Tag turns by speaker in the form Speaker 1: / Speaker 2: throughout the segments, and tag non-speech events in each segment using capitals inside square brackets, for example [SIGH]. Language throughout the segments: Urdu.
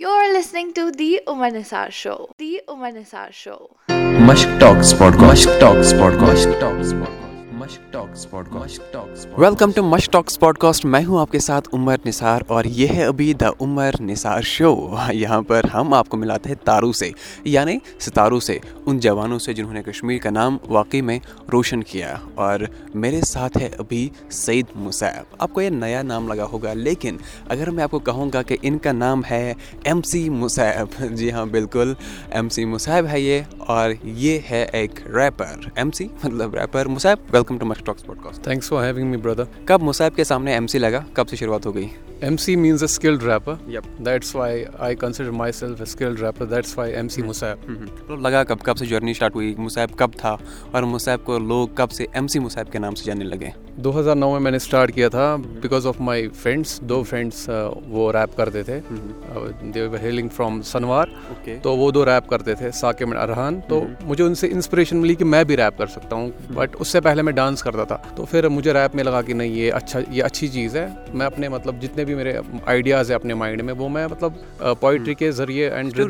Speaker 1: You are listening to the Umar Nisar show the Umar Nisar show
Speaker 2: Mushk talks pod Mushk talks pod Mushk talks welcome
Speaker 3: to Mushk talks podcast میں ہوں آپ کے ساتھ عمر نثار اور یہ ہے ابھی دا عمر نثار شو یہاں پر ہم آپ کو ملاتے ہیں تارو سے یعنی ستاروں سے، ان جوانوں سے جنہوں نے کشمیر کا نام واقعی میں روشن کیا۔ اور میرے ساتھ ہے ابھی سعید مصعب۔ آپ کو یہ نیا نام لگا ہوگا، لیکن اگر میں آپ کو کہوں گا کہ ان کا نام ہے ایم سی مصعب جی ہاں بالکل ایم سی مصعب ہے یہ۔ اور یہ ہے ایک ریپر ایم سی مطلب rapper Musab? Welcome to Mushk talks podcast
Speaker 4: thanks for having me brother
Speaker 3: کب مصعب کے سامنے ایم سی لگا؟ کب سے شروعات ہو گئی؟
Speaker 4: M C means a skilled rapper that's why I consider myself skilled rapper that's why M C
Speaker 3: Musab لگا کب کب سے جرنی اسٹارٹ ہوئی مصعب کب تھا اور مصعب کو لوگ کب سے ایم سی مصعب کے نام سے جاننے لگے
Speaker 4: دو ہزار نو میں میں نے اسٹارٹ کیا تھا بیکاز آف مائی فرینڈس دو فرینڈس وہ ریپ کرتے تھے دیور ہیلنگ فرام سنوار تو وہ دو ریپ کرتے تھے ثاقب ارحان تو مجھے ان سے انسپریشن ملی کہ میں بھی ریپ کر سکتا ہوں بٹ اس سے پہلے میں ڈانس کرتا تھا تو پھر مجھے ریپ میں لگا کہ نہیں یہ اچھا یہ اچھی چیز ہے میں اپنے مطلب جتنے بھی میرے آئیڈیاز ہیں اپنے مائنڈ میں وہ میں مطلب پوئٹری کے ذریعے اینڈ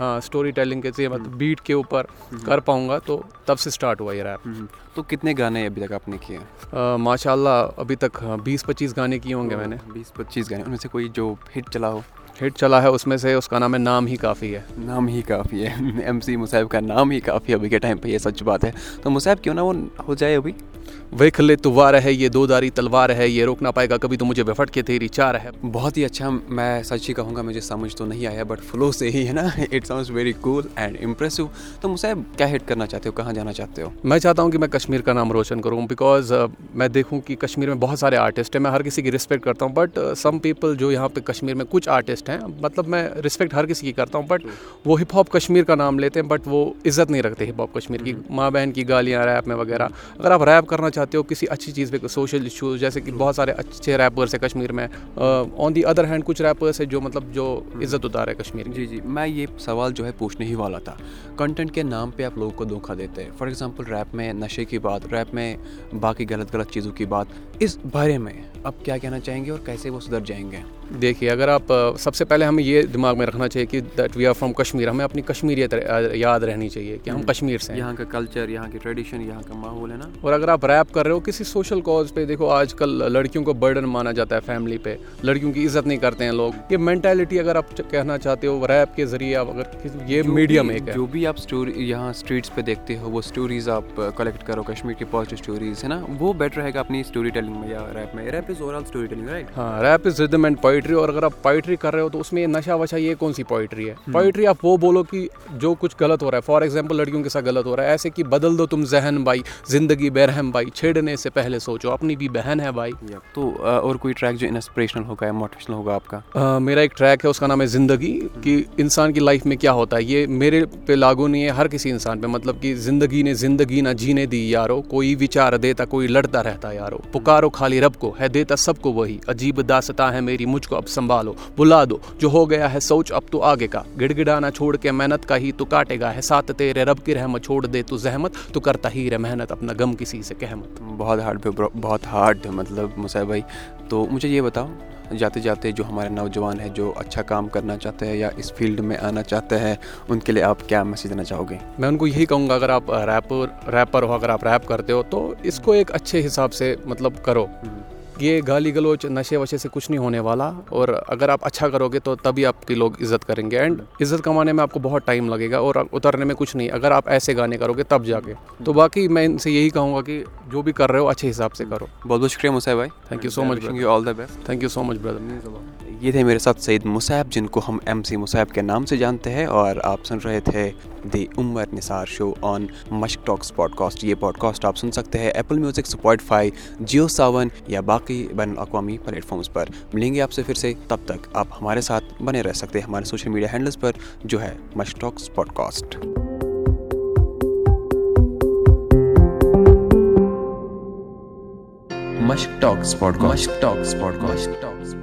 Speaker 4: ہاں اسٹوری ٹیلنگ کے ذریعے مطلب بیٹ کے اوپر کر پاؤں گا تو تب سے اسٹارٹ ہوا یہ ریپ
Speaker 3: تو کتنے گانے ابھی تک آپ نے کیے؟ ہیں
Speaker 4: ماشاء اللہ ابھی تک بیس پچیس گانے کیے ہوں گے میں نے۔
Speaker 3: بیس پچیس گانے۔ ان میں سے کوئی جو ہٹ چلا ہو؟
Speaker 4: ہٹ چلا ہے اس میں سے اس کا نام ہے نام ہی کافی ہے۔
Speaker 3: نام ہی کافی ہے۔ [LAUGHS] ایم سی مصعب کا نام ہی کافی ہے ابھی کے ٹائم پہ یہ سچ بات ہے۔ تو مصعب کیوں نہ وہ ہو جائے ابھی؟
Speaker 4: ویکھلے تووار ہے یہ دو داری تلوار ہے یہ روک نہ پائے گا کبھی تو مجھے بفٹ کے تیری چار ہے۔
Speaker 3: بہت ہی اچھا میں سچی کہوں گا مجھے سمجھ تو نہیں آیا بٹ فلو سے ہی ہے نا۔ It sounds very cool and impressive تو مجھے کیا ہٹ کرنا چاہتے ہو؟ کہاں جانا چاہتے ہو؟
Speaker 4: میں چاہتا ہوں کہ میں کشمیر کا نام روشن کروں بیکاز uh, میں دیکھوں کہ کشمیر میں بہت سارے آرٹسٹ ہیں۔ میں ہر کسی کی رسپیکٹ کرتا ہوں بٹ سم پیپل جو یہاں پہ کشمیر میں کچھ آرٹسٹ ہیں مطلب میں رسپیکٹ ہر کسی کی کرتا ہوں بٹ وہ ہپ ہاپ کشمیر کا نام لیتے ہیں بٹ وہ عزت نہیں رکھتے ہپ ہاپ کشمیر کی۔ mm-hmm. ماں بہن کی گالیاں ریپ میں وغیرہ۔ اگر آپ ریپ کر کرنا چاہتے ہو کسی اچھی چیز پہ سوشل ایشوز جیسے کہ بہت سارے اچھے ریپرس ہیں کشمیر میں۔ آن دی ادر ہینڈ کچھ ریپرس ہیں جو مطلب جو عزت اتار ہے کشمیر جی
Speaker 3: جی۔ میں یہ سوال جو ہے پوچھنے ہی والا تھا۔ کنٹینٹ کے نام پہ آپ لوگوں کو دھوکہ دیتے ہیں۔ فار ایگزامپل ریپ میں نشے کی بات ریپ میں باقی غلط غلط چیزوں کی بات۔ اس بارے میں آپ کیا کہنا چاہیں گے اور کیسے وہ سدھر جائیں گے؟
Speaker 4: دیکھیے اگر آپ سب سے پہلے ہمیں یہ دماغ میں رکھنا چاہیے کہ that we are from Kashmir ہمیں اپنی کشمیریت یاد رہنی چاہیے کہ ہم کشمیر سے ہیں۔
Speaker 3: یہاں کا کلچر یہاں کی ٹریڈیشن یہاں کا ماحول ہے نا۔
Speaker 4: اور اگر آپ ریپ کر رہے ہو کسی سوشل کاز پہ دیکھو آج کل لڑکیوں کو برڈن مانا جاتا ہے فیملی پہ۔ لڑکیوں کی عزت نہیں کرتے ہیں لوگ۔ یہ مینٹیلٹی اگر آپ کہنا چاہتے ہو ریپ کے ذریعے آپ اگر یہ میڈیم ایک ہے۔
Speaker 3: جو بھی آپ اسٹوری یہاں اسٹریٹس پہ دیکھتے ہو وہ اسٹوریز آپ کلیکٹ کرو کشمیر کی پازیٹیو اسٹوریز ہے نا؟ وہ بیٹر رہے گا اپنی اسٹوری ٹیلنگ میں یا ریپ میں۔ Rap is overall storytelling right
Speaker 4: ہاں rap is rhythm and poetry اور اگر آپ پوئٹری کر رہے ہو تو اس میں نشہ وشہ یہ کون سی پوئٹری ہے؟ پوئٹری آپ وہ بولو کہ جو کچھ غلط ہو رہا ہے۔ فار ایگزامپل لڑکیوں کے ساتھ غلط ہو رہا ہے۔ ایسے کہ بدل دو تم ذہن بھائی زندگی بے رحم بھائی۔ بھائی چھیڑنے سے پہلے سوچو اپنی بھی بہن ہے بھائی۔
Speaker 3: تو اور کوئی ٹریک جو انسپریشنل ہوگا یا موٹیویشنل ہوگا آپ کا؟
Speaker 4: میرا ایک ٹریک ہے اس کا نام ہے زندگی۔ کہ انسان کی لائف میں کیا ہوتا ہے یہ میرے پہ لاگو نہیں ہے ہر کسی انسان پہ۔ مطلب کہ زندگی نے زندگی نہ جینے دی یارو کوئی وچار دیتا کوئی لڑتا رہتا یارو۔ پکارو خالی رب کو ہے دیتا سب کو وہی۔ عجیب داستا ہے میری مجھ کو اب سنبھالو بلا دو۔ جو ہو گیا ہے سوچ اب تو آگے کا۔ گڑ گڑانا چھوڑ کے محنت کا ہی تو کاٹے گا ہے۔ ساتھ تیرے رب کی رحمت چھوڑ دے تو زحمت تو کرتا ہی رہ محنت اپنا غم کسی سے کہہ ہے مطلب
Speaker 3: بہت ہارڈ پہ بہت ہارڈ مطلب مسئلہ بھائی۔ تو مجھے یہ بتاؤ جاتے جاتے جو ہمارے نوجوان ہیں جو اچھا کام کرنا چاہتے ہیں یا اس فیلڈ میں آنا چاہتے ہیں ان کے لیے آپ کیا میسیج دینا چاہو گے؟
Speaker 4: میں ان کو یہی کہوں گا اگر آپ ریپر ریپر ہو اگر آپ ریپ کرتے ہو تو اس کو ایک اچھے حساب سے مطلب کرو۔ یہ گالی گلوچ نشے وشے سے کچھ نہیں ہونے والا اور اگر آپ اچھا کرو گے تو تبھی آپ کی لوگ عزت کریں گے اینڈ عزت کمانے میں آپ کو بہت ٹائم لگے گا اور اترنے میں کچھ نہیں اگر آپ ایسے گانے کرو گے تب جا کے تو باقی میں ان سے یہی کہوں گا کہ جو بھی کر رہے ہو اچھے حساب سے کرو
Speaker 3: بہت بہت شکریہ مسئلہ بھائی thank you so much all the best
Speaker 4: thank you so much brother
Speaker 3: یہ تھے میرے ساتھ سعید مصعب، جن کو ہم ایم سی مصعب کے نام سے جانتے ہیں، اور آپ سن رہے تھے دی عمر Nisar show on Mushk talks podcast یہ پوڈ کاسٹ آپ سن سکتے ہیں Apple music, Spotify, Jio Saavn یا باقی بین الاقوامی پلیٹ فارمز پر۔ ملیں گے آپ سے پھر سے۔ تب تک آپ ہمارے ساتھ بنے رہ سکتے ہیں ہمارے سوشل میڈیا ہینڈلز پر، جو ہے Mushk talks podcast
Speaker 2: Mushk talks podcast Mushk talks podcast talks